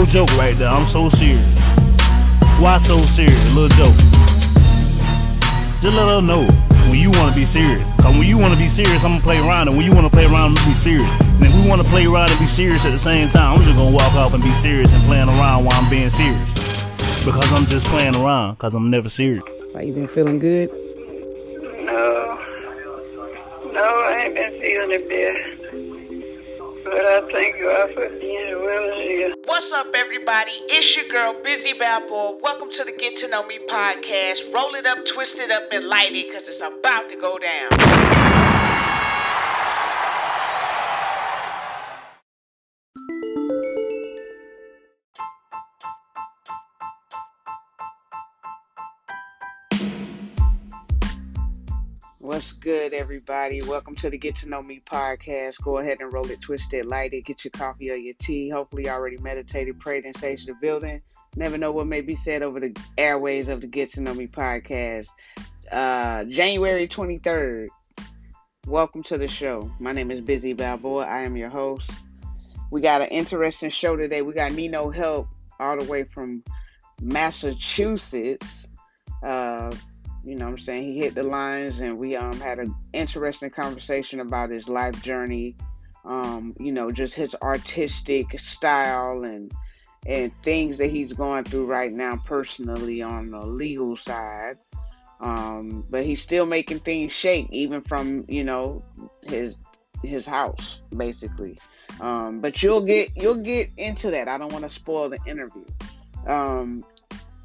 no joke right there. I'm so serious. Why so serious? A little joke. Just let her know when you want to be serious. Cause when you want to be serious, I'm gonna play around, and when you want to play around, I'm gonna be serious. And if we want to play around and be serious at the same time, I'm just gonna walk off and be serious and playing around while I'm being serious. Because I'm just playing around. Cause I'm never serious. Why you been feeling good? No. No, I ain't been feeling it bad. I thank for being well here. What's up, everybody? It's your girl, Bizzy Balboa. Welcome to the Get to Know Me podcast. Roll it up, twist it up, and light it because it's about to go down. What's good, everybody? Welcome to the Get to Know Me podcast. Go ahead and roll it, twist it, light it, get your coffee or your tea. Hopefully, you already meditated, prayed, and staged the building. Never know what may be said over the airways of the Get to Know Me podcast. Uh, January 23rd. Welcome to the show. My name is Bizzy Balboa. I am your host. We got an interesting show today. We got Nino Help all the way from Massachusetts. Uh, you know what I'm saying? He hit the lines and we um had an interesting conversation about his life journey. Um, you know, just his artistic style and and things that he's going through right now personally on the legal side. Um, but he's still making things shake even from, you know, his his house, basically. Um, but you'll get you'll get into that. I don't want to spoil the interview. Um,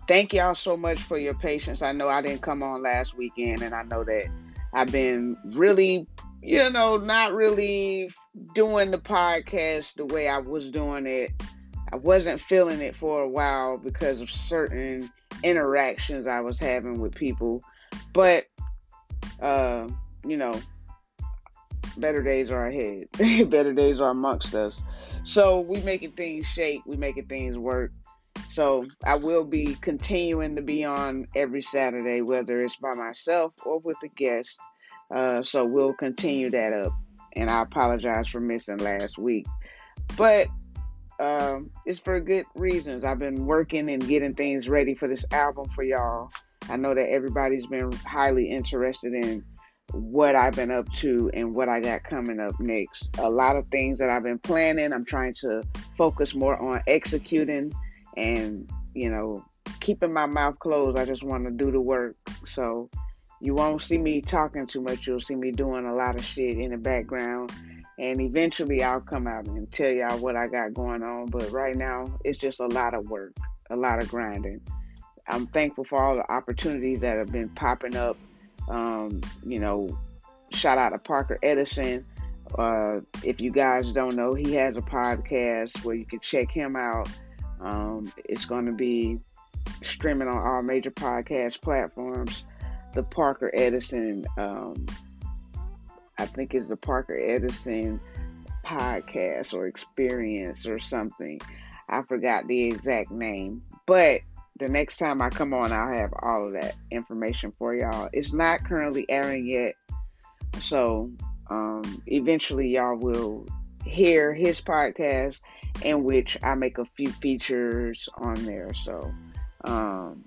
thank y'all so much for your patience. I know I didn't come on last weekend, and I know that I've been really, you know, not really doing the podcast the way I was doing it. I wasn't feeling it for a while because of certain interactions I was having with people, but uh, you know, better days are ahead. better days are amongst us. So we making things shake. We making things work. So I will be continuing to be on every Saturday, whether it's by myself or with a guest. Uh, so we'll continue that up. And I apologize for missing last week, but um, it's for good reasons. I've been working and getting things ready for this album for y'all. I know that everybody's been highly interested in what I've been up to and what I got coming up next. A lot of things that I've been planning, I'm trying to focus more on executing and you know keeping my mouth closed i just want to do the work. So you won't see me talking too much you'll see me doing a lot of shit in the background and eventually i'll come out and tell y'all what i got going on but right now it's just a lot of work a lot of grinding. I'm thankful for all the opportunities that have been popping up um, you know shout out to parker edison uh, if you guys don't know he has a podcast where you can check him out um, it's going to be streaming on all major podcast platforms. The Parker Edison, um, I think is the Parker Edison podcast or experience or something. I forgot the exact name, but the next time I come on, I'll have all of that information for y'all. It's not currently airing yet, so um, eventually y'all will hear his podcast in which I make a few features on there. So, um,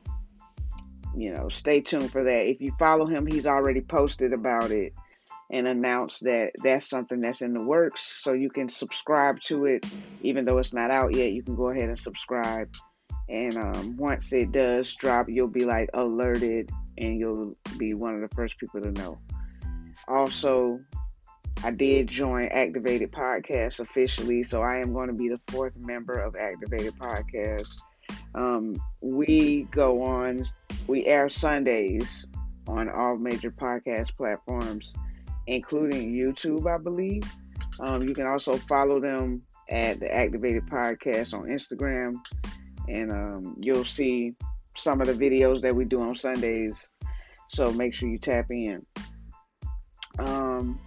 you know, stay tuned for that. If you follow him, he's already posted about it and announced that that's something that's in the works. So you can subscribe to it, even though it's not out yet. You can go ahead and subscribe. And um, once it does drop, you'll be like alerted and you'll be one of the first people to know. Also, I did join Activated Podcast officially, so I am going to be the fourth member of Activated Podcast. Um, we go on, we air Sundays on all major podcast platforms, including YouTube, I believe. Um, you can also follow them at the Activated Podcast on Instagram, and um, you'll see some of the videos that we do on Sundays. So make sure you tap in. Um,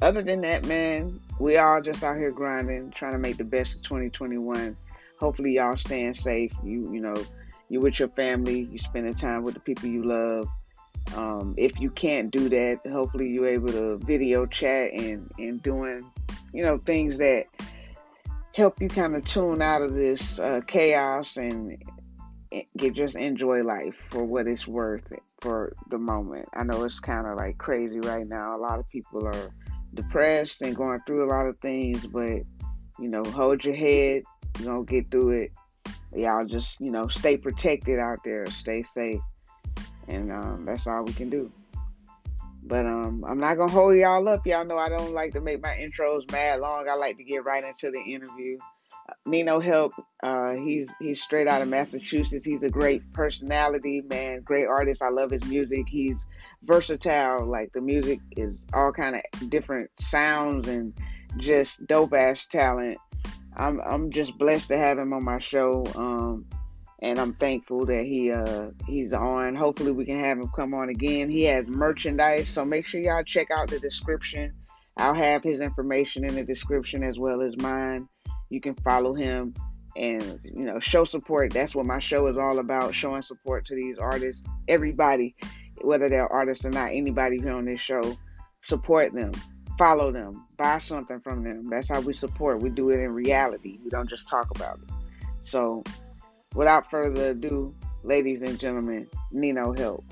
other than that, man, we all just out here grinding, trying to make the best of 2021. Hopefully, y'all staying safe. You, you know, you with your family, you spending time with the people you love. Um, if you can't do that, hopefully you're able to video chat and and doing, you know, things that help you kind of tune out of this uh, chaos and get just enjoy life for what it's worth for the moment. I know it's kind of like crazy right now. A lot of people are depressed and going through a lot of things, but you know, hold your head. You're gonna get through it. Y'all just, you know, stay protected out there, stay safe. And um, that's all we can do. But um, I'm not gonna hold y'all up. Y'all know I don't like to make my intros mad long. I like to get right into the interview. Nino Help, uh, he's he's straight out of Massachusetts. He's a great personality, man, great artist. I love his music. He's versatile. Like the music is all kind of different sounds and just dope ass talent. I'm I'm just blessed to have him on my show. Um, and I'm thankful that he uh he's on. Hopefully we can have him come on again. He has merchandise, so make sure y'all check out the description. I'll have his information in the description as well as mine. You can follow him and you know show support. That's what my show is all about: showing support to these artists. Everybody, whether they're artists or not, anybody here on this show, support them, follow them, buy something from them. That's how we support. We do it in reality. We don't just talk about it. So without further ado, ladies and gentlemen, Nino Help.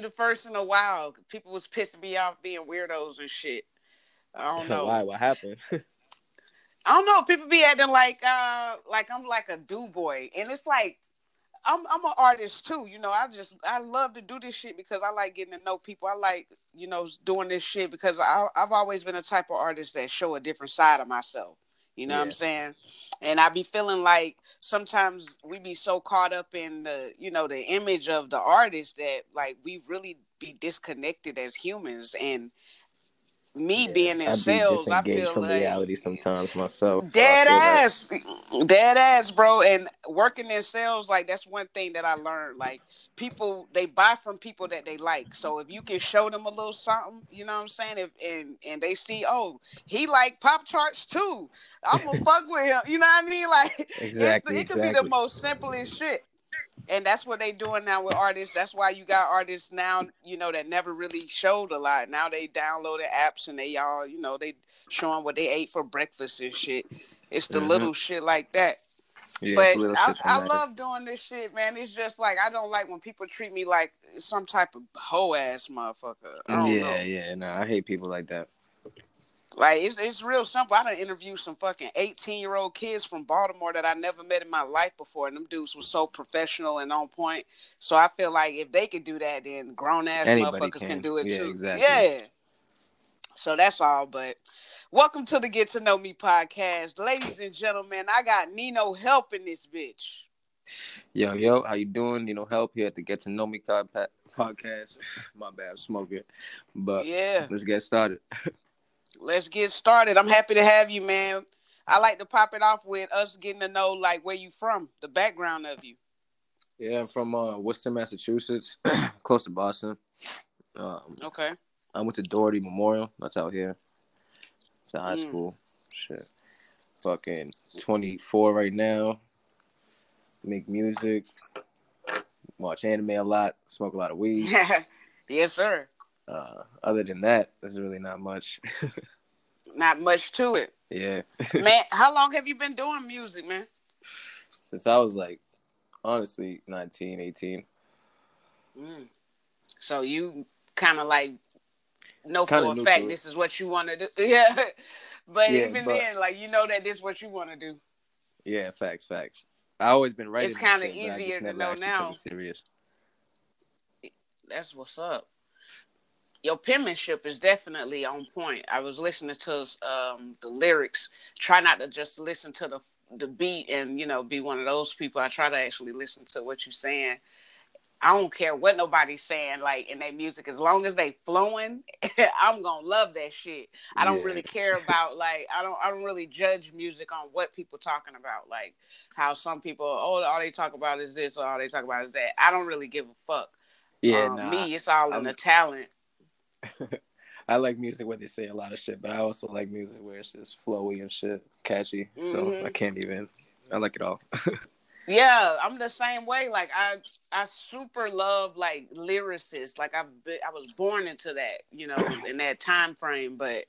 You the first in a while. People was pissing me off being weirdos and shit. I don't know. Why? What happened? I don't know. People be acting like uh like I'm like a do boy, and it's like I'm I'm an artist too. You know, I just I love to do this shit because I like getting to know people. I like you know doing this shit because I I've always been a type of artist that show a different side of myself. You know yeah. what I'm saying? And I be feeling like sometimes we be so caught up in the you know the image of the artist that like we really be disconnected as humans and me yeah, being in I sales, I feel from like reality sometimes myself. Dead ass, like... dead ass, bro. And working in sales, like that's one thing that I learned. Like people, they buy from people that they like. So if you can show them a little something, you know what I'm saying? If and and they see, oh, he like pop charts too. I'm gonna fuck with him. You know what I mean? Like exactly, it exactly. could be the most simplest shit and that's what they doing now with artists. That's why you got artists now, you know, that never really showed a lot. Now they downloaded apps and they all, you know, they showing what they ate for breakfast and shit. It's the mm-hmm. little shit like that. Yeah, but I, I love doing this shit, man. It's just like I don't like when people treat me like some type of hoe ass motherfucker. yeah, know. yeah, no, I hate people like that. Like it's it's real simple. I done interviewed some fucking eighteen year old kids from Baltimore that I never met in my life before, and them dudes were so professional and on point. So I feel like if they could do that, then grown ass motherfuckers can. can. do it yeah, too. Exactly. Yeah. So that's all. But welcome to the Get to Know Me podcast, ladies and gentlemen. I got Nino helping this bitch. Yo, yo, how you doing? You know, help here at the Get to Know Me podcast. My bad, smoking. But yeah, let's get started. let's get started. I'm happy to have you, man. I like to pop it off with us getting to know like where you from, the background of you. Yeah, I'm from uh, Worcester, Massachusetts, close to Boston. Um, okay. I went to Doherty Memorial. That's out here. It's a high mm. school. Shit. Fucking 24 right now. Make music. Watch anime a lot. Smoke a lot of weed. yes, sir. Uh, other than that, there's really not much. not much to it. Yeah. man, how long have you been doing music, man? Since I was like, honestly, 19, 18. Mm. So you kind of like know Kinda for a fact this is what you want to do. Yeah. but yeah, even but, then, like you know that this is what you want to do. Yeah, facts, facts. I always been writing. It's kind of easier to know now. Serious. That's what's up your penmanship is definitely on point. I was listening to um, the lyrics. Try not to just listen to the the beat and you know be one of those people. I try to actually listen to what you're saying. I don't care what nobody's saying, like in their music, as long as they flowing, I'm gonna love that shit. I don't yeah. really care about like I don't I don't really judge music on what people talking about, like how some people oh all they talk about is this or all they talk about is that. I don't really give a fuck. Yeah, um, nah, me, it's all in I'm, the talent. I like music where they say a lot of shit, but I also like music where it's just flowy and shit, catchy. So Mhm. I can't even. I like it all. Yeah, I'm the same way. Like I, I super love like lyricists. Like I've been, I was born into that, you know, in that time frame. But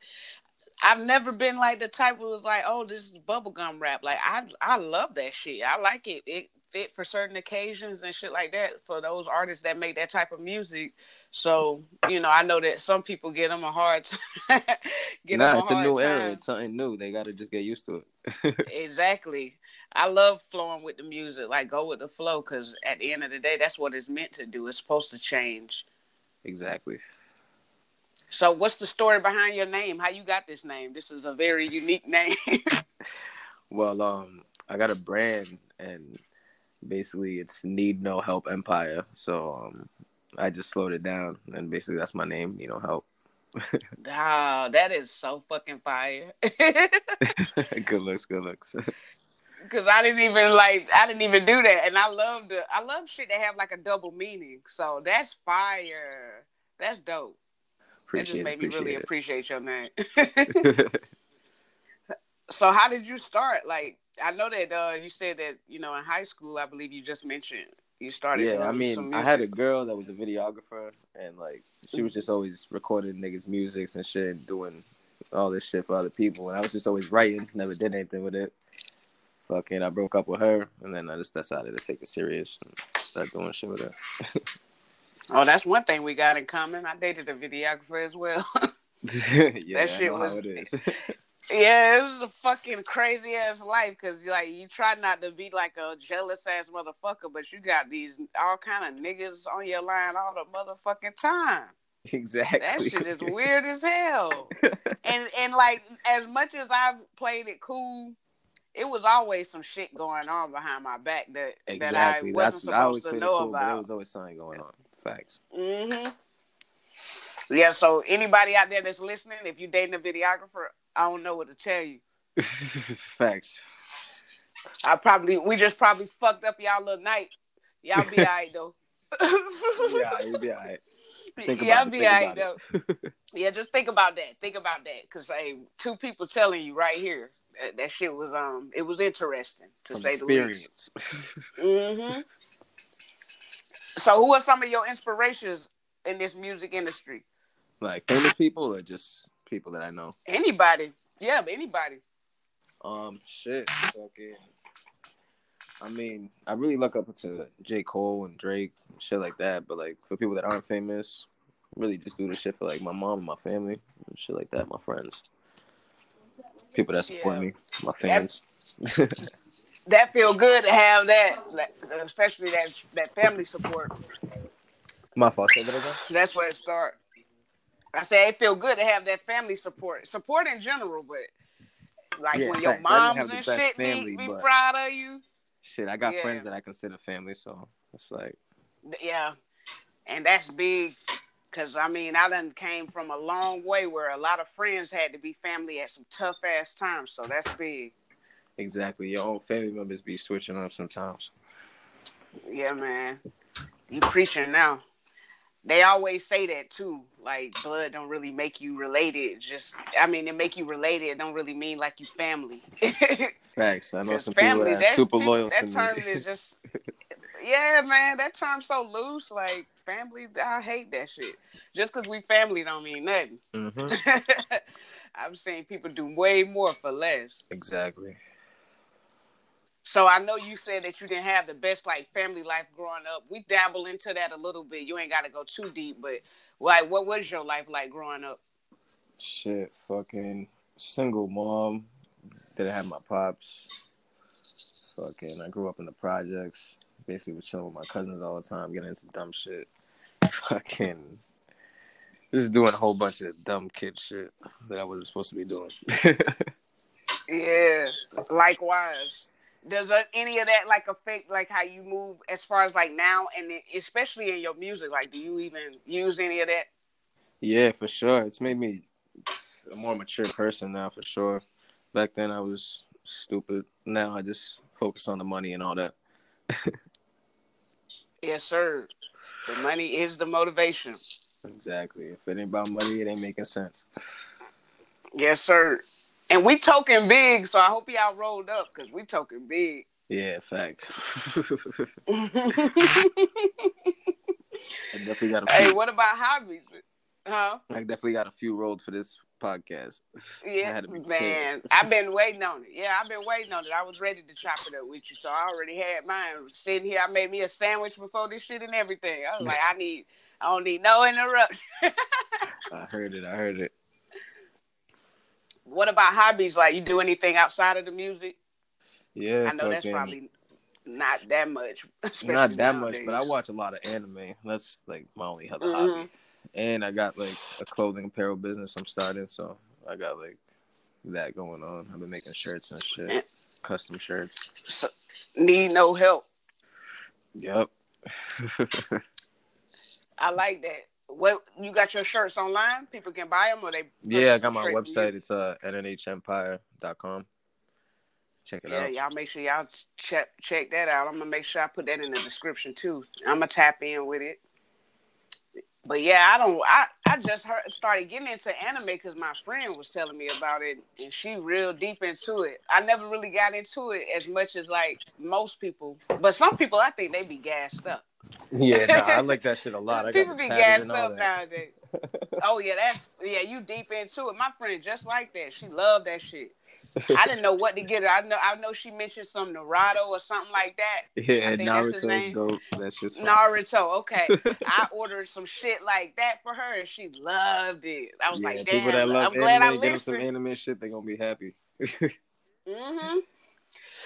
I've never been like the type who was like, oh, this is bubblegum rap. Like I, I love that shit. I like it. It fit for certain occasions and shit like that for those artists that make that type of music. So you know, I know that some people get them a hard time. get nah, it's a hard new time. era. It's something new. They got to just get used to it. Exactly. I love flowing with the music, like go with the flow, because at the end of the day, that's what it's meant to do. It's supposed to change. exactly. So, what's the story behind your name? How you got this name? This is a very unique name. Well, um, I got a brand, and basically it's Need No Help Empire. So um, I just slowed it down, and basically that's my name. You know, help. wow, that is so fucking fire. good looks, good looks. Because I didn't even like, I didn't even do that, and I love the, I love shit that have like a double meaning. So that's fire. That's dope. appreciate That just made it. me really Appreciate appreciate your name. So how did you start? Like I know that uh, you said that you know in high school, I believe you just mentioned you started. yeah, I mean, I had a girl that was a videographer, and like she was just always recording niggas' musics and shit, and doing all this shit for other people, and I was just always writing, never did anything with it. Fucking, I broke up with her, and then I just decided to take it serious and start doing shit with her. Oh, that's one thing we got in common. I dated a videographer as well. yeah, That shit was- how it is. Yeah, it was a fucking crazy ass life because like you try not to be like a jealous ass motherfucker, but you got these all kind of niggas on your line all the motherfucking time. exactly. That shit is weird as hell. and and like as much as I played it cool, it was always some shit going on behind my back that Exactly. that I wasn't That's I supposed to know cool, but there was always something going on. Facts. Mm-hmm. Yeah. So anybody out there that's listening, if you're dating a videographer, I don't know what to tell you. Facts. I probably we just probably fucked up y'all little night. Y'all be alright though. Yeah, you'll be alright. Think Y'all be alright though. Yeah, just think about that. Think about that, cause hey, two people telling you right here that, that shit was um it was interesting to From say the least. experience. hmm So, who are some of your inspirations in this music industry? like famous people or just people that I know? Anybody? Yeah, anybody. Um, shit, fucking. I mean, I really look up to J. Cole and Drake, and shit like that. But like for people that aren't famous, really just do the shit for like my mom and my family, and shit like that. My friends, people that support Yeah. me, my fans. That feel good to have that, especially that that family support. my fault. Say that again. That's where it start. I say it feel good to have that family support, support in general, but like Yeah, when your facts. I didn't have moms and shit family, be, be proud of you. Shit, I got Yeah. friends that I consider family, so it's like Yeah, and that's big. Cause I mean, I done came from a long way where a lot of friends had to be family at some tough ass times. So that's big. exactly your own family members be switching up sometimes. Yeah, man. You preaching now. They always say that too. Like blood don't really make you related. Just I mean, it make you related. It don't really mean like you family. Facts. I know some people that are super loyal that term me. is just yeah, man. That term's so loose. Like family, I hate that shit. Just because we family don't mean nothing. hmm I've seen people do way more for less. Exactly. So I know you said that you didn't have the best like family life growing up. We dabble into that a little bit. You ain't got to go too deep, but like, what was your life like growing up? Shit, fucking single mom. Didn't have my pops. Fucking, I grew up in the projects. Basically, was chilling with my cousins all the time, getting into dumb shit. Fucking, just doing a whole bunch of dumb kid shit that I wasn't supposed to be doing. Yeah, likewise. Does any of that like affect like how you move as far as like now and then, especially in your music? Like, do you even use any of that? yeah, for sure. It's made me a more mature person now, for sure. Back then, I was stupid. Now I just focus on the money and all that. Yes, sir. The money is the motivation. Exactly. If it ain't about money, it ain't making sense. Yes, sir. And we talking big, so I hope y'all rolled up because we talking big. Yeah, facts. I definitely got a hey, what about hobbies? Huh? I definitely got a few rolled for this podcast. Yeah, man. I've been waiting on it. Yeah, I've been waiting on it. I was ready to chop it up with you, so I already had mine sitting here. I made me a sandwich before this shit and everything. I was like, I need, I don't need no interruption. I heard it. I heard it. What about hobbies? Like, you do anything outside of the music? Yeah, I know that's probably not that much. not that much, but I watch a lot of anime. That's like my only other Mhm. hobby. And I got like a clothing apparel business I'm starting, so I got like that going on. I've been making shirts and shit, custom shirts. So, need no help. Yep. I like that. What you got your shirts online? People can buy them, or they? yeah, I got my website. It's uh nnhempire.com. Check it Yeah, out. Yeah, y'all make sure y'all check check that out. I'm gonna make sure I put that in the description too. I'm gonna tap in with it. But yeah, I don't. I I just heard started getting into anime because my friend was telling me about it, and she real deep into it. I never really got into it as much as like most people, but some people I think they be gassed up. Yeah, nah, I like that shit a lot. I People be gassed up nowadays. oh yeah, that's yeah. You deep into it. My friend just like that. She loved that shit. I didn't know what to get her. I know. I know she mentioned some Naruto or something like that. Yeah, I think that's his Naruto's dope. That shit's fun. Naruto. Okay, I ordered some shit like that for her, and she loved it. I was yeah, like, people damn. that love I'm glad I anime, get them some anime shit, they gonna be happy. hmm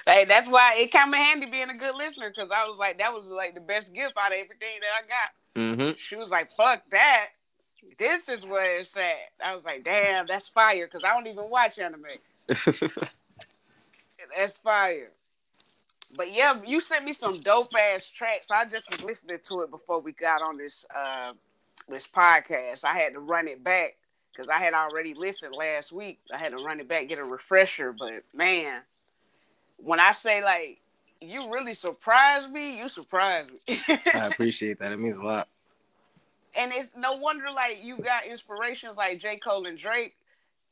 Hey, that's why it came in handy being a good listener because I was like, that was like the best gift out of everything that I got. mm-hmm. She was like, fuck that. This is where it's at. I was like, damn, that's fire because I don't even watch anime. That's fire. But yeah, you sent me some dope ass tracks. I just was listening to it before we got on this uh this podcast. I had to run it back because I had already listened last week. I had to run it back, get a refresher. But man, when I say like you really surprised me, you surprised me. I appreciate that. It means a lot. and it's no wonder like you got inspirations like J. Cole and Drake.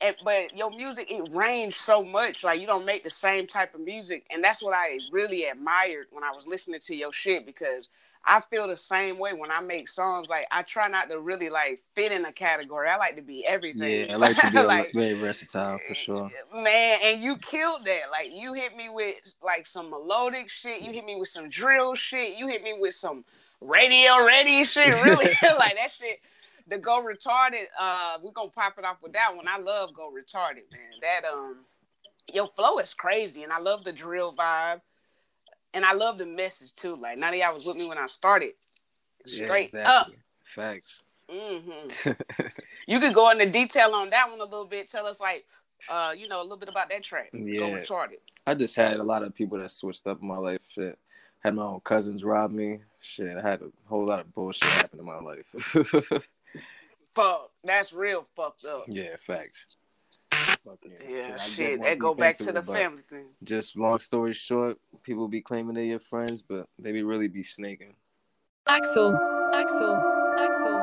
And, but your music it ranged so much like you don't make the same type of music and that's what i really admired when i was listening to your shit because i feel the same way when i make songs like i try not to really like fit in a category i like to be everything Yeah, I like to be Like, very versatile for eh, sure. Eh, man and you killed that like you hit me with like some melodic shit you hit me with some drill shit you hit me with some radio ready shit really like that shit the go retarded uh we're gonna pop it off with that one i love go retarded man that um your flow is crazy and i love the drill vibe and i love the message too like none of y'all was with me when i started Yeah, straight up exactly. Facts. hmm you could go into detail on that one a little bit tell us like uh you know a little bit about that track go retarded I just had a lot of people that switched up in my life. Shit. Had my own cousins rob me. Shit. I had a whole lot of bullshit happen in my life. fuck that's real fucked up. Yeah, facts. Fucking- yeah shit get that go back to the family thing. Just long story short, people be claiming they're your friends, but they be really be snaking. Axel, Axel, Axel, Axel, Axel,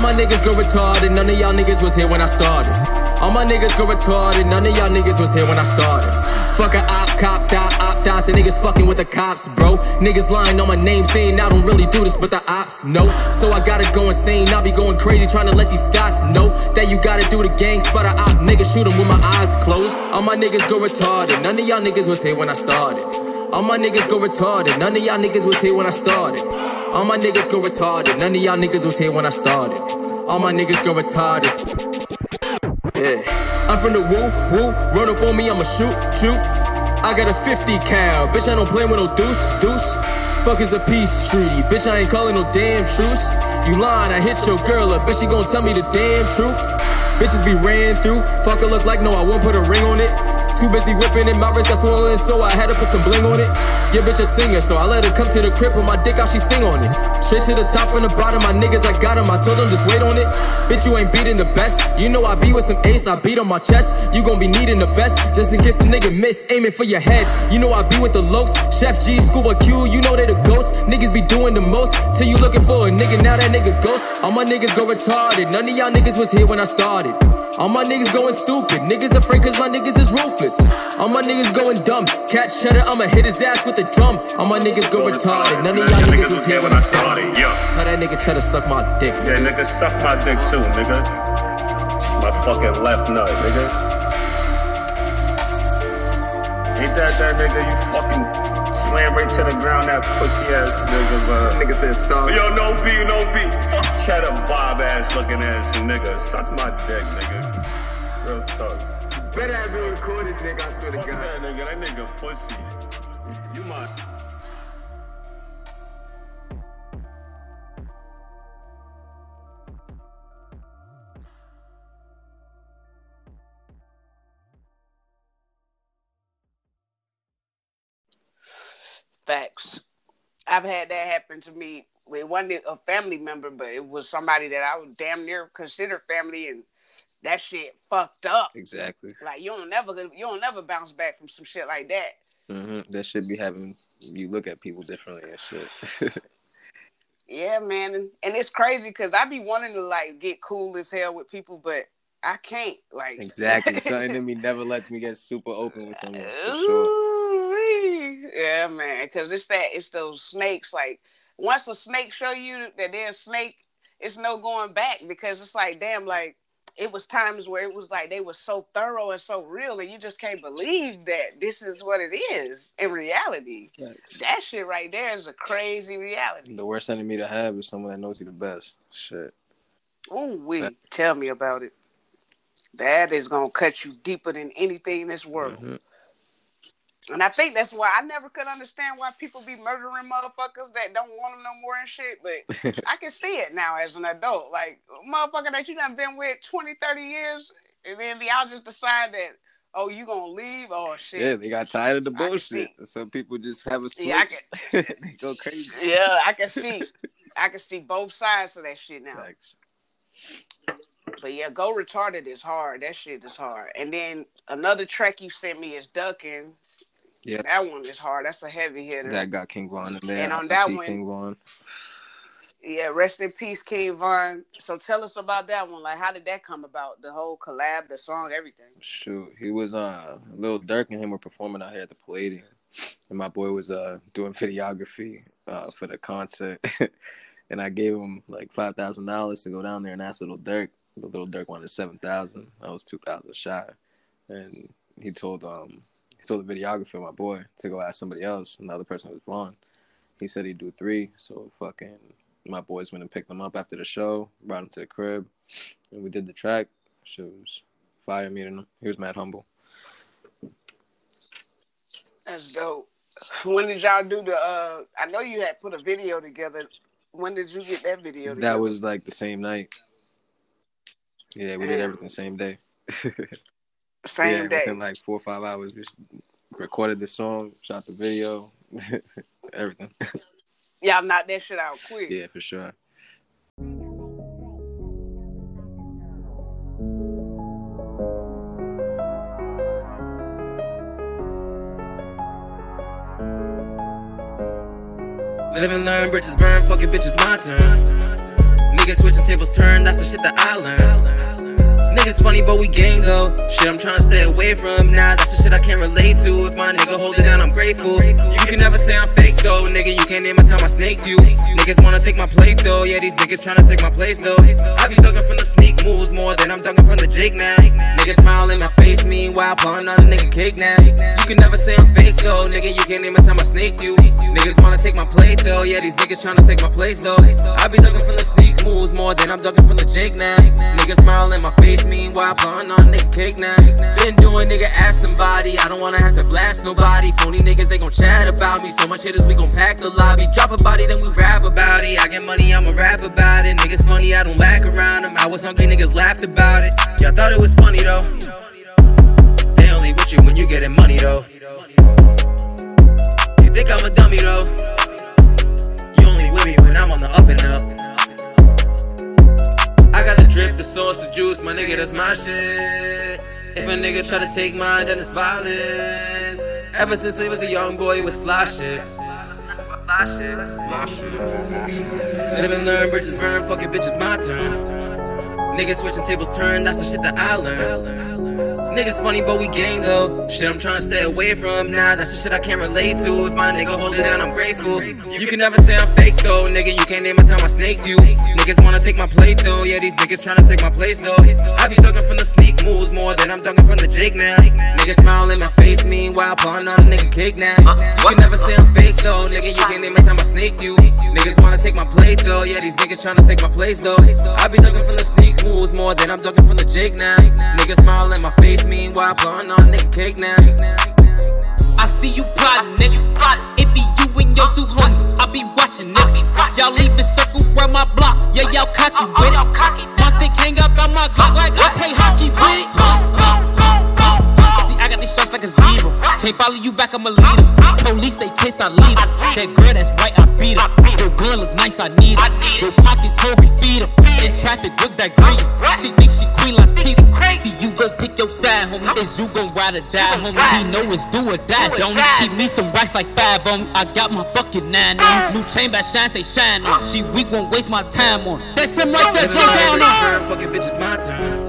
All my niggas go retarded, none of y'all niggas was here when I started. All my niggas go retarded, none of y'all niggas was here when I started. Fuck a op, cop, dot, op, dots, and niggas fucking with the cops, bro. Niggas lying on my name, saying I don't really do this, but the ops know. So I gotta go insane, I'll be going crazy trying to let these thoughts know that you gotta do the gang, spot a op, nigga, shoot 'em with my eyes closed. All my niggas go retarded, none of y'all niggas was here when I started. All my niggas go retarded, none of y'all niggas was here when I started. All my niggas go retarded. None of y'all niggas was here when I started. All my niggas go retarded. Yeah. I'm from the woo, woo. Run up on me, I'ma shoot, shoot. I got a 50 cal. Bitch, I don't play with no deuce, deuce. Fuck is a peace treaty. Bitch, I ain't calling no damn truce. You lying, I hit your girl up. Bitch, she gon' tell me the damn truth. Bitches be ran through. Fuck her look like no, I won't put a ring on it. Too busy whipping it, my wrist got swollen, so I had to put some bling on it. Yeah, bitch a singer, so I let her come to the crib, with my dick out, she sing on it. Straight to the top from the bottom, my niggas, I got 'em, I told them just wait on it. Bitch, you ain't beating the best. You know I be with some ace, I beat on my chest. You gon' be needing a vest, just in case a nigga miss, aiming for your head. You know I be with the lokes, Chef G, Scuba Q, you know they the ghosts. Niggas be doing the most, till you looking for a nigga, now that nigga ghost. All my niggas go retarded, none of y'all niggas was here when I started. All my niggas going stupid, niggas afraid cause my niggas is ruthless. All my niggas going dumb, catch cheddar, I'ma hit his ass with the drum. All my niggas go retarded, none of y'all niggas was here when I started. Tell that nigga cheddar suck my dick. Yeah, nigga, suck my dick too, nigga. My fucking left nut, nigga. Ain't that that nigga? You fucking slam right to the ground, that pussy ass nigga, but. Nigga said sorry. Yo, no B, no B. Fuck cheddar bob ass looking ass nigga. Suck my dick, nigga. Real talk. Better have been recorded, nigga. I swear to God. that nigga. That nigga pussy. You my. Facts. I've had that happen to me. It wasn't a family member, but it was somebody that I would damn near consider family, and that shit fucked up. Exactly. Like you don't never you don't never bounce back from some shit like that. hmm That should be having you look at people differently and shit. Yeah, man, and, and it's crazy because I be wanting to like get cool as hell with people, but I can't. Like exactly. Something in me never lets me get super open with someone. For sure. Ooh-wee. Yeah, man, because it's that it's those snakes. Like once a snake show you that they're a snake, it's no going back because it's like damn, like it was times where it was like they were so thorough and so real, and you just can't believe that this is what it is in reality. Facts. That shit right there is a crazy reality. The worst enemy to have is someone that knows you the best. Shit. Ooh, we tell me about it. That is gonna cut you deeper than anything in this world. Mhm. And I think that's why I never could understand why people be murdering motherfuckers that don't want them no more and shit. But I can see it now as an adult. Like, motherfucker that you done been with 20, 30 years, and then y'all just decide that, oh, you gonna leave? Oh, shit. Yeah, they got tired of the bullshit. Some people just have a switch. Yeah, I they go crazy. Yeah, I can see. I can see both sides of that shit now. Facts. But yeah, go retarded is hard. That shit is hard. And then another track you sent me is Ducking. Yeah. That one is hard. That's a heavy hitter. That got King Von in there. And on RIP that one- King Von. Yeah, rest in peace, King Von. So tell us about that one. Like, how did that come about? The whole collab, the song, everything. Shoot, he was uh Lil Durk and him were performing out here at the Palladium, and my boy was uh doing videography uh for the concert, and I gave him like five thousand dollars to go down there and ask Lil Durk. Lil Durk wanted seven thousand. I was two thousand shy, and he told um he told the videographer my boy to go ask somebody else. another person was Von. He said he'd do three, so fucking my boys went and picked them up after the show, brought them to the crib, and we did the track. Shit was fire meeting him. He was mad humble. That's dope. When did y'all do the? uh I know you had put a video together. When did you get that video together? That was like the same night. Yeah, we did Damn. everything same day. same yeah, day. within like four or five hours, we recorded the song, shot the video, everything. Y'all knocked that shit out quick. yeah, for sure. Live and learn, bridges burn, fucking bitches my turn. Niggas switching tables turn, that's the shit that I learned. Niggas funny, but we gang though. Shit, I'm trying to stay away from. Nah, that's the shit I can't relate to. If my nigga hold it down, I'm grateful. You can never say I'm fake though, nigga. You can't name a time I snaked you. Niggas wanna take my plate though. Yeah, these niggas tryna take my place though. I be ducking from the sneak moves more than I'm ducking from the Jake now. Niggas smile in my face, meanwhile pulling on a nigga cake now. You can never say I'm fake though, nigga. You can't even time I snaked you. Niggas wanna take my plate though. Yeah, these niggas tryna take my place though. I be ducking from the sneak moves more than I'm ducking from the Jake now. Niggas smile in my face, meanwhile pulling on a nigga cake now. Been doing nigga ask somebody. I don't wanna have to blast nobody. Phony niggas, they gon' chat about me. So much hitters, we gon' pack the lobby. Drop a body, then we rap about it. I get money, I'ma rap about it. Niggas funny, I don't lack around them. I was hungry, niggas laughed about it. Y'all thought it was funny though. They only with you when you getting money though. You think I'm a dummy though? You only with me when I'm on the up and up. I got the drip, the sauce, the juice, my nigga, that's my shit. If a nigga try to take mine, then it's violence. Ever since he was a young boy, he was fly shit. Live and learn, bridges burn, fucking bitches my turn. Niggas switching tables turn, that's the shit that I learned. Niggas funny, but we gang though. Shit, I'm trying to stay away from. Nah, that's the shit I can't relate to. If my nigga hold it down, I'm grateful. You can never say I'm fake though, nigga. You can't name a time I snake you. Niggas wanna take my plate though. Yeah, these niggas trying to take my place though. I be ducking from the sneak moves more than I'm ducking from the jig now. Niggas smile in my face, meanwhile, pulling on a nigga cake now. Uh, you can never say I'm fake though, nigga. You can't name a time I snake you. Niggas wanna take my plate though. Yeah, these niggas trying to take my place though. I be ducking from the sneak moves more than I'm ducking from the jig now. Niggas smile in my face, meanwhile, blowing on nigga cake now. I see you plotting, nigga. It be you and your two homies. I be watching, nigga. Y'all leaving circle around my block. Yeah, y'all cocky with it. My stick hang up on my Glock like I play hockey with it. See, I got these shots like a zebra. Can't follow you back, I'm a leader. Police, they chase, I lead her. That girl that's right, I beat her. Your gun look nice, I need it. Your pockets hungry, feed her. In traffic with that green. She think she Queen Latifah. See, you gon' pick your side, homie. Is you gon' ride or die, homie? He know it's do or die, don't he? Keep me some racks like five on me. I got my fucking nine on me. New chain by shine, say shine on. She weak, won't waste my time on. That's him right there, jump down on. Burn, fucking bitches my turn.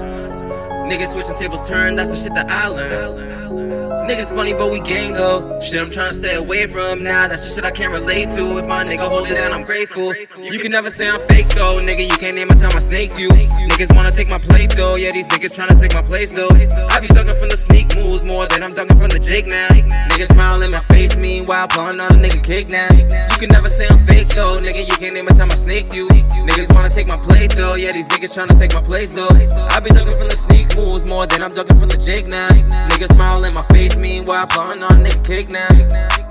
Niggas switching tables turn, that's the shit that I learned. Niggas funny, but we gang though. Shit, I'm trying to stay away from now. That's the shit I can't relate to. If my nigga hold it down, I'm grateful. You can never say I'm fake though, nigga. You can't name a time I snaked you. Niggas wanna take my plate though. Yeah, these niggas trying to take my place though. I be ducking from the sneak moves more than I'm ducking from the jig now. Niggas smile in my face, meanwhile, pulling on a nigga cake now. You can never say I'm fake though, nigga. You can't name a time I snaked you. Niggas wanna take my plate though. Yeah, these niggas trying to take my place though. I be ducking from the sneak moves more than I'm ducking from the jig now. Niggas smile in my face, meanwhile, pulling on nigga cake now.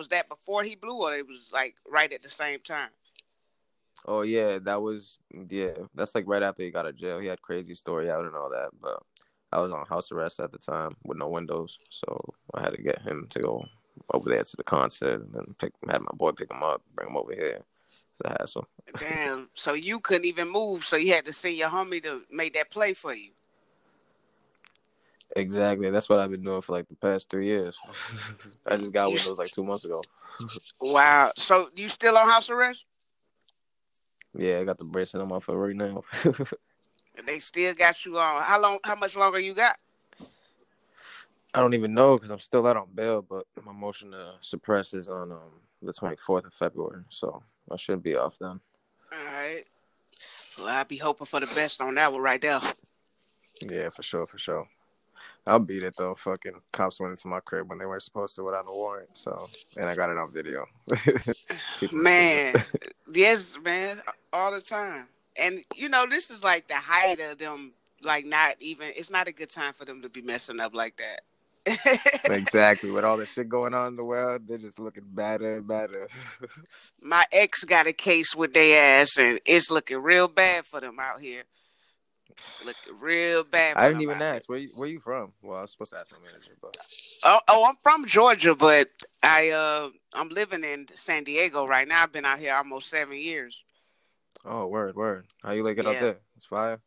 Was that before he blew, or it was like right at the same time? Oh yeah, that was yeah. That's like right after he got out of jail. He had crazy story out and all that, but I was on house arrest at the time with no windows, so I had to get him to go over there to the concert and then pick had my boy pick him up, bring him over here. It's a hassle. Damn. So you couldn't even move, so you had to send your homie to make that play for you. Exactly. That's what I've been doing for like the past three years. I just got You windows like two months ago. Wow. So you still on house arrest? Yeah, I got the bracelet on my foot right now. They still got you on. How long? How much longer you got? I don't even know because I'm still out on bail, but my motion to suppress is on um, the 24th of February, so I should be off then. All right. Well, I'll be hoping for the best on that one right there. Yeah, for sure, for sure. I'll beat it though. Fucking cops went into my crib when they weren't supposed to without a warrant, so and I got it on video. Man, yes, man, all the time. And you know, this is like the height of them. Like, not even. It's not a good time for them to be messing up like that. exactly. With all the shit going on in the world, they're just looking badder and badder. My ex got a case with their ass, and it's looking real bad for them out here. Looking real bad. I didn't even ask where you, where you from. Well, I was supposed to ask my manager, but Oh, oh, I'm from Georgia, but I uh I'm living in San Diego right now. I've been out here almost seven years. oh, word, word. How you like it Yeah. out there? It's fire.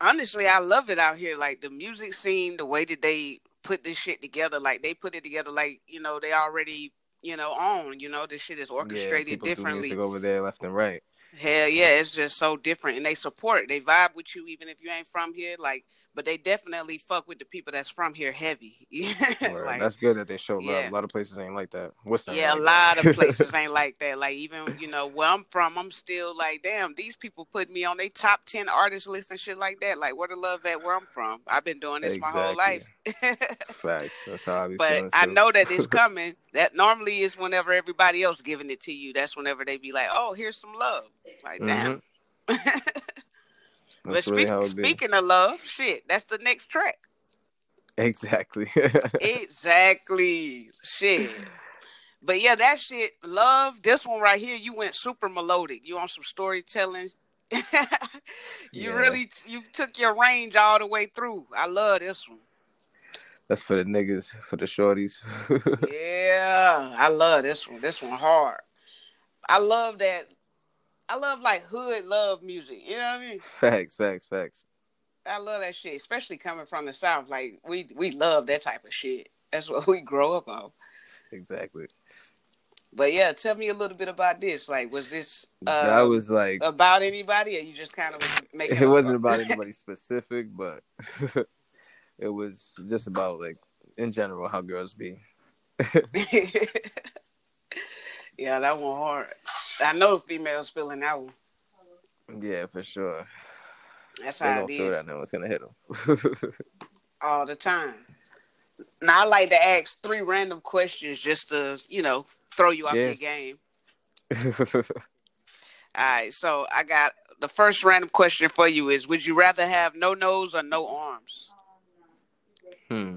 Honestly, I love it out here. Like the music scene, the way that they put this shit together, like they put it together like, you know, they already, you know, own, you know, this shit is yeah, orchestrated do differently. music over there, left and right. Hell yeah, it's just so different. And they support, they vibe with you even if you ain't from here. Like, but they definitely fuck with the people that's from here heavy. Like, That's good that they show love. yeah. A lot of places ain't like that. What's ain't Yeah, a lot that. of places ain't like that. Like even you know where I'm from, I'm still like, damn, these people put me on their top ten artist list and shit like that. Like where the love at where I'm from. I've been doing this my whole life. Facts. That's how I be but. I know that it's coming. That normally is whenever everybody else giving it to you. That's whenever they be like, "Oh, here's some love." Like, damn. Mm-hmm. But That's really speak, how speaking of love, shit, that's the next track. Exactly. exactly. Shit. But yeah, that shit, love. This one right here, you went super melodic. You on some storytelling. you Yeah. really, you took your range all the way through. I love this one. That's for the niggas, for the shorties. Yeah, I love this one. This one hard. I love that. I love like hood love music. You know what I mean? facts, facts, facts. I love that shit, especially coming from the south. Like we we love that type of shit. That's what we grow up on. Exactly. But yeah, tell me a little bit about this. Like, was this uh, that was like about anybody, or you just kind of making? it wasn't about anybody specific, but it was just about like in general how girls be. yeah, that one hard. I know females feeling that one. Yeah, for sure. That's They how it is that now. It's gonna hit them. all the time. Now I like to ask three random questions just to you know throw you off Yeah. your game. All right, so I got the first random question for you is: Would you rather have no nose or no arms? hmm.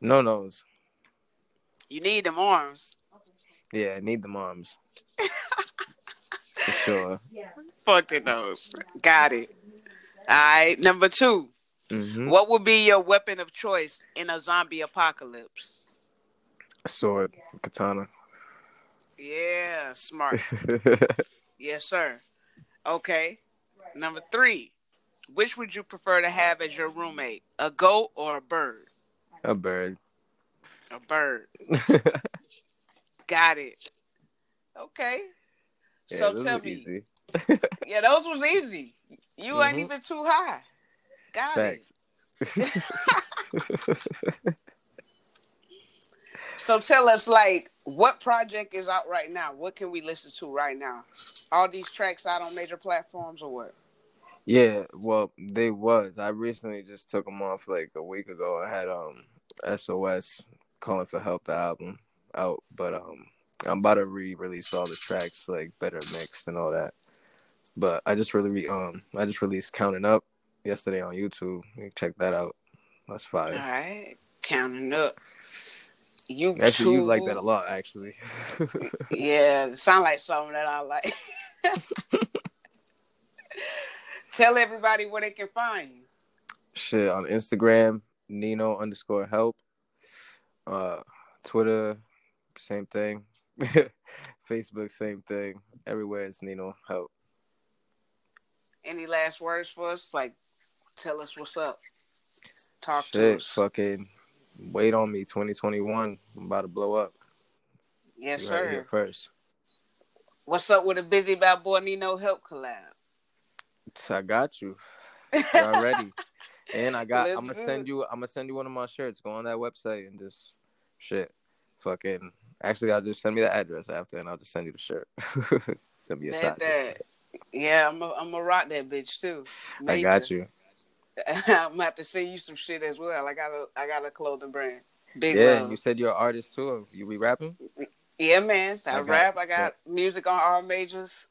No nose. You need them arms. Yeah, I need them arms. for sure. Fuck the nose. Got it. All right, number 2 hmm What would be your weapon of choice in a zombie apocalypse? A sword, katana. Yeah, smart. yes, sir. Okay. Number three. Which would you prefer to have as your roommate? A goat or a bird? A bird. A bird. Got it. Okay. Yeah, so tell me. easy. Yeah, those was easy. You ain't Mhm. even too high. Got Facts. it. So tell us, like, what project is out right now? What can we listen to right now? All these tracks out on major platforms or what? Yeah, well, they was. I recently just took them off like a week ago. I had um SOS calling for help the album out, but um I'm about to re-release all the tracks like better mixed and all that. But I just really re- um I just released Counting Up yesterday on YouTube. You can check that out. That's All fire. right, counting up. You Actually, you like that a lot, actually. Yeah, it sound like something that I like. Tell everybody where they can find you. Shit on Instagram, Nino underscore help. Uh, Twitter, same thing. Facebook, same thing. Everywhere it's Nino help. Any last words for us? Like, tell us what's up. Talk to Shit, us. fucking wait on me. 2021, I'm about to blow up. Yes, You sir. first. What's up with a Bizzy Balboa Nino help collab? I got you. Y'all ready? And I got. I'm gonna send you. I'm gonna send you one of my shirts. Go on that website and just shit. Fucking. Actually, I'll just send me the address after, and I'll just send you the shirt. send me a shot. that. Yeah, I'm gonna rock that bitch too. I got you. I'm gonna have to send you some shit as well. I got a I got a clothing brand. Big yeah, love. you said you're an artist too. You be rapping? Yeah, man. I, I got- rap. I got music on all majors.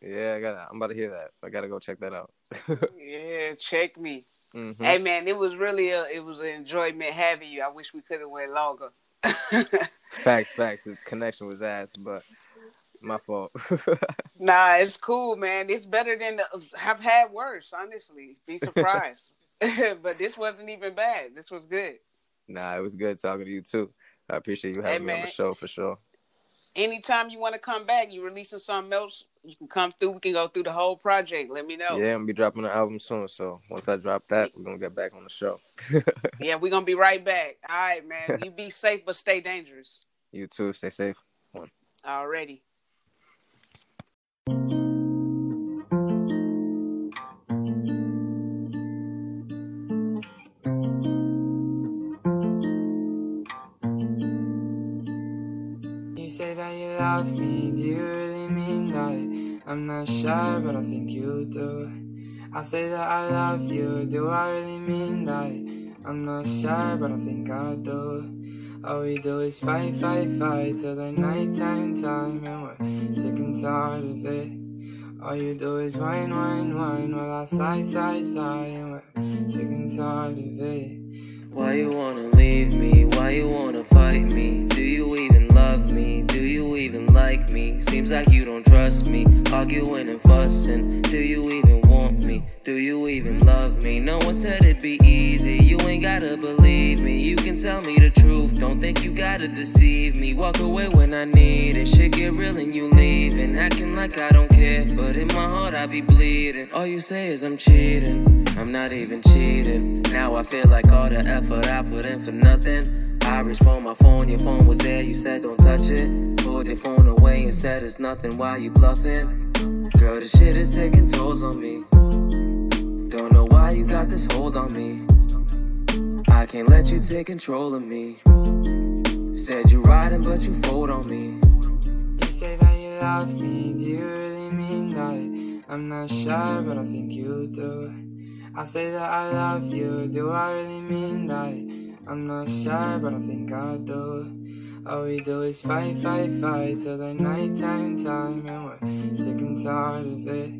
Yeah, I got. I'm about to hear that. I gotta go check that out. Yeah, check me. Mhm. Hey, man, it was really a it was an enjoyment having you. I wish we could have went longer. Facts, facts. The connection was ass, but my fault. Nah, it's cool, man. It's better than the, I've had worse. Honestly, be surprised. but this wasn't even bad. This was good. nah, it was good talking to you too. I appreciate you Hey, having me on the show for sure. Anytime you want to come back, you releasing something else, you can come through. We can go through the whole project. Let me know. Yeah, I'm gonna be dropping an album soon. So once I drop that, we're gonna get back on the show. Yeah, we're gonna be right back. All right, man. You be safe, but stay dangerous. You too. Stay safe. One. Already. You say that you love me, do you really mean that? I'm not sure, but I think you do. I say that I love you, do I really mean that? I'm not sure, but I think I do. All we do is fight, fight, fight till the nighttime time, and we're sick and tired of it. All you do is whine, whine, whine while I sigh, sigh, sigh, and we're sick and tired of it. Why you wanna leave me? Why you wanna fight me? Do you Seems like you don't trust me. Arguing and fussing. Do you even want me? Do you even love me? No one said it'd be easy. You ain't gotta believe me. You can tell me the truth. Don't think you gotta deceive me. Walk away when I need it. Shit get real and you leaving. Acting like I don't care. But in my heart, I be bleeding. All you say is I'm cheating. I'm not even cheating. Now I feel like all the effort I put in for nothing. I reached for my phone, your phone was there, you said don't touch it. Pulled your phone away and said it's nothing, why you bluffing? Girl, this shit is taking tolls on me. Don't know why you got this hold on me. I can't let you take control of me. Said you riding, but you fold on me. You say that you love me, do you really mean that? I'm not sure, but I think you do. I say that I love you, do I really mean that? I'm not sure, but I think I do. All we do is fight, fight, fight till the nighttime time, and we're sick and tired of it.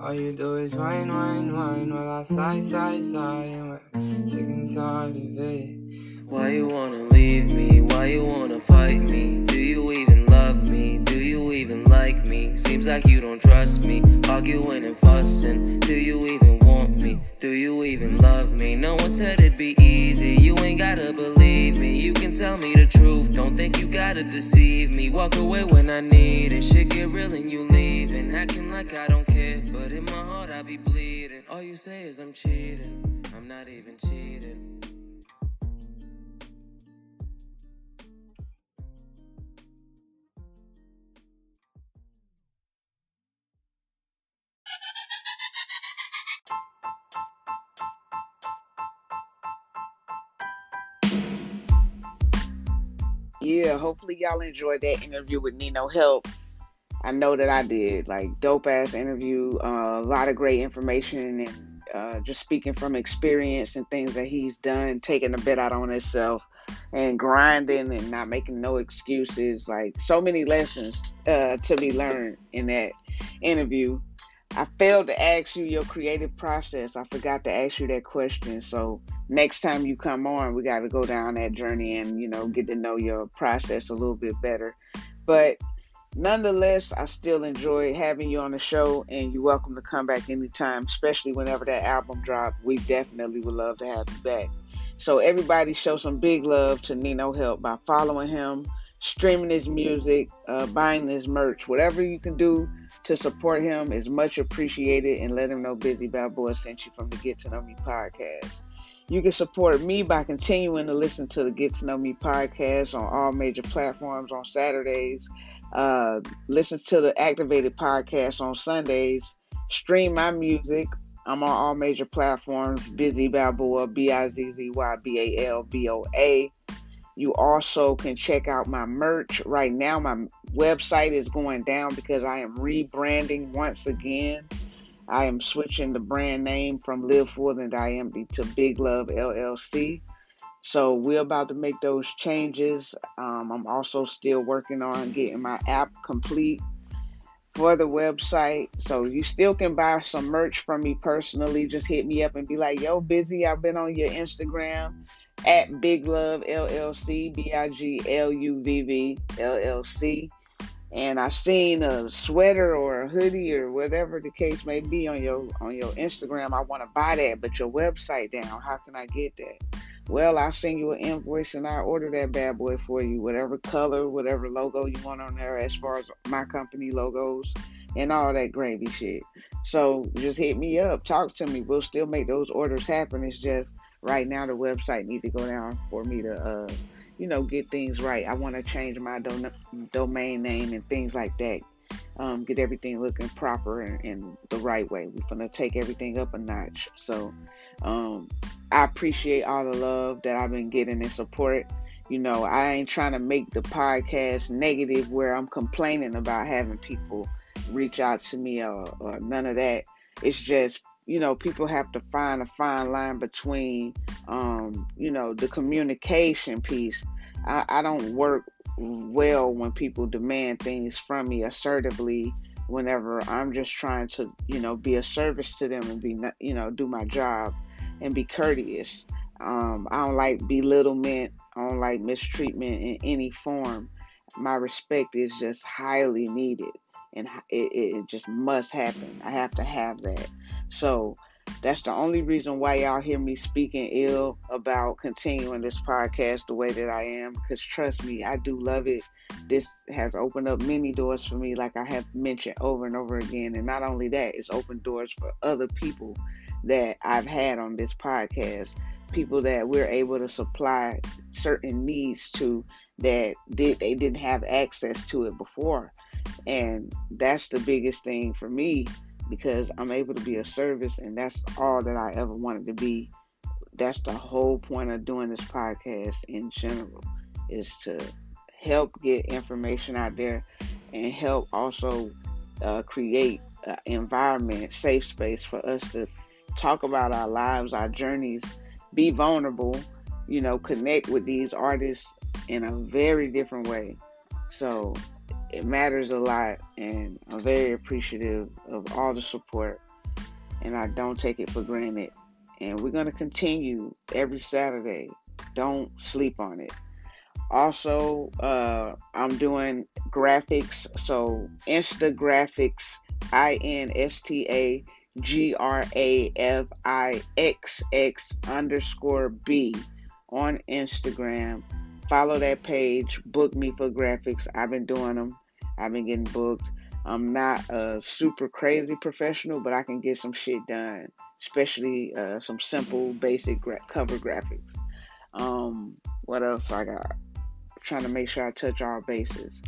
All you do is whine, whine, whine while I sigh, sigh, sigh, and we're sick and tired of it. Why you wanna leave me? Why you wanna fight me? Do you even love me? Do you even like me? Seems like you don't trust me. Arguing and fussing. Do you even? Do you even love me? No one said it'd be easy. You ain't gotta believe me. You can tell me the truth. Don't think you gotta deceive me. Walk away when I need it. Shit get real and you leaving. Acting like I don't care. But in my heart, I be bleeding. All you say is I'm cheating. I'm not even cheating. Yeah, hopefully y'all enjoyed that interview with Nino Help. I know that I did. Like dope ass interview, uh, a lot of great information, and uh, just speaking from experience and things that he's done, taking a bit out on himself, and grinding and not making no excuses. Like so many lessons uh, to be learned in that interview. I failed to ask you your creative process. I forgot to ask you that question. So next time you come on, we got to go down that journey and, you know, get to know your process a little bit better. But nonetheless, I still enjoy having you on the show and you're welcome to come back anytime, especially whenever that album drops. We definitely would love to have you back. So everybody show some big love to Nino Help by following him, streaming his music, uh, buying his merch, whatever you can do to support him is much appreciated and let him know Bizzy Balboa sent you from the Get to Know Me podcast. You can support me by continuing to listen to the Get to Know Me podcast on all major platforms on Saturdays. Uh, listen to the Activated podcast on Sundays. Stream my music. I'm on all major platforms. Bizzy Balboa, B I Z Z Y B A L B O A. You also can check out my merch. Right now, my website is going down because I am rebranding once again. I am switching the brand name from Live Full and I Empty to Big Luvv LLC. So we're about to make those changes. Um, I'm also still working on getting my app complete for the website. So you still can buy some merch from me personally. Just hit me up and be like, yo, Bizzy. I've been on your Instagram at Big Luvv LLC, B I G L U V V LLC. And I seen a sweater or a hoodie or whatever the case may be on your on your Instagram. I want to buy that, but your website down. How can I get that? Well, I'll send you an invoice and I'll order that bad boy for you, whatever color, whatever logo you want on there, as far as my company logos and all that gravy shit. So just hit me up, talk to me. We'll still make those orders happen. It's just right now the website need to go down for me to uh you know get things right. I want to change my don- domain name and things like that. Um, get everything looking proper and, and the right way. We're gonna take everything up a notch. So um, i appreciate all the love that i've been getting and support. You know i ain't trying to make the podcast negative where i'm complaining about having people reach out to me or, or none of that. It's just you know, people have to find a fine line between, um, you know, the communication piece. I, I don't work well when people demand things from me assertively whenever I'm just trying to, you know, be a service to them and be, you know, do my job and be courteous. Um, I don't like belittlement. I don't like mistreatment in any form. My respect is just highly needed and it, it just must happen. I have to have that. So that's the only reason why y'all hear me speaking ill about continuing this podcast the way that I am. Because trust me, I do love it. This has opened up many doors for me, like I have mentioned over and over again. And not only that, it's opened doors for other people that I've had on this podcast. People that we're able to supply certain needs to that did they didn't have access to it before. And that's the biggest thing for me because I'm able to be a service, and that's all that I ever wanted to be. That's the whole point of doing this podcast in general, is to help get information out there and help also uh, create an environment, safe space for us to talk about our lives, our journeys, be vulnerable, you know, connect with these artists in a very different way. So it matters a lot, and I'm very appreciative of all the support, and I don't take it for granted. And we're going to continue every Saturday. Don't sleep on it. Also, uh, I'm doing graphics, so Insta Grafix, I N S T A G R A F I X X underscore B on Instagram follow that page. Book me for graphics. I've been doing them. I've been getting booked. I'm not a super crazy professional, but I can get some shit done, especially uh, some simple, basic gra- cover graphics. Um, what else I got? I'm trying to make sure I touch all bases.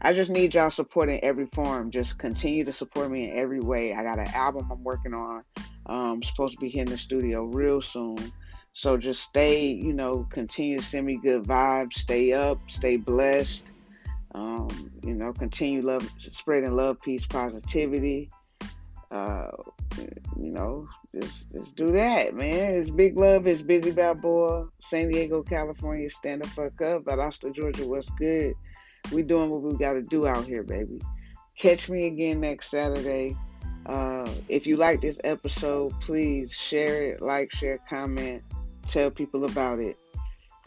I just need y'all support in every form. Just continue to support me in every way. I got an album I'm working on. Um, supposed to be hitting the studio real soon. So just stay, you know, continue to send me good vibes. Stay up, stay blessed. Um, you know, continue love, spreading love, peace, positivity. Uh, you know, just just do that, man. It's big love. It's Bizzy Balboa. San Diego, California. Stand the fuck up. Valdosta, Georgia. What's good? We doing what we got to do out here, baby. Catch me again next Saturday. Uh, if you like this episode, please share it, like, share, comment tell people about it.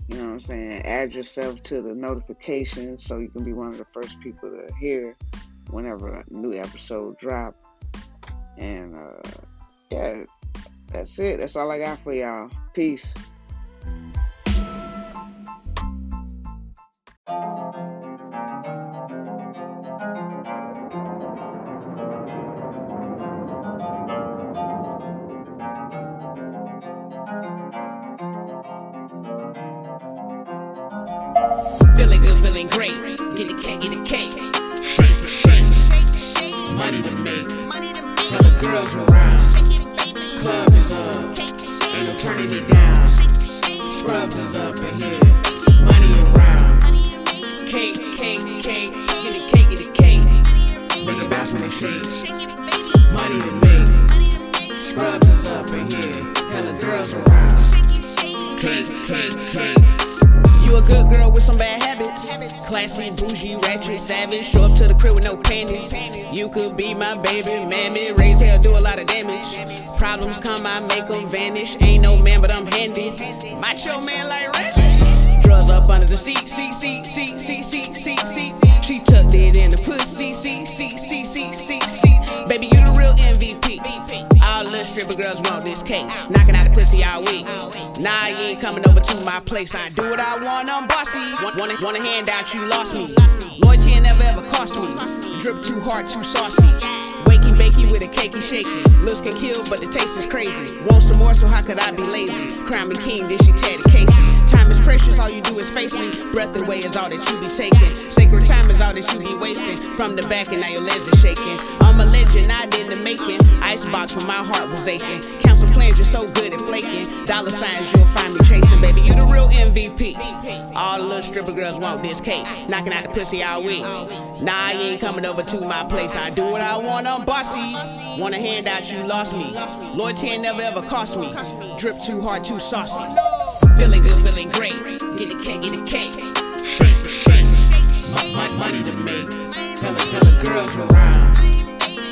You know what I'm saying? Add yourself to the notifications so you can be one of the first people to hear whenever a new episode drop. And uh, yeah, that's it. That's all I got for y'all. Peace. With some bad habits. Classy, bougie, ratchet, savage. Show up to the crib with no panties. You could be my baby, mammy. Raise hell, do a lot of damage. Problems come, I make them vanish. Ain't no man, but I'm handy. Macho man like Randy. Drugs up under the seat, seat, seat, seat, seat, seat, seat, seat. She tucked it in the pussy, seat, seat, seat, seat, seat, seat. Baby, you the real MVP. All little stripper girls want this cake. Knocking out the pussy all week. Nah, you ain't coming over to my place. I do what I want, I'm bossy. Want, want, a, want a handout, you lost me. Loyalty never ever cost me. Drip too hard, too saucy. Wakey bakey with a cakey shaky. Looks can kill, but the taste is crazy. Want some more, so how could I be lazy? Crown me king, then she tear the case. Time is Precious, all you do is face me. Breath away is all that you be taking. Sacred time is all that you be wasting. From the back, and now your legs are shaking. I'm a legend, I did the making. Icebox when my heart was aching. Council plans, you're so good at flaking. Dollar signs, you'll find me chasing, baby. You the real MVP. All the little stripper girls want this cake. Knocking out the pussy all week. Nah, you ain't coming over to my place. I do what I want, I'm bossy. Want a handout, you lost me. Loyalty ain't never ever cost me. Drip too hard, too saucy. Feeling good, feeling great. Get the cake, get the cake. Shake, shake. My m- money to make. Tell the, tell the girls around.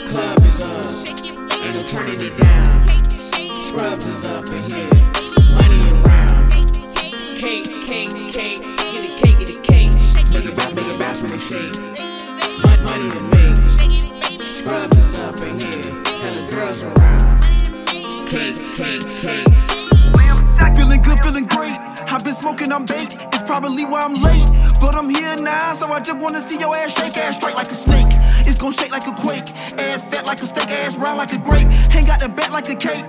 Club is up, and I'm turning it down. Scrubs is up in here. Money like a grape. Hang out the back like a cake.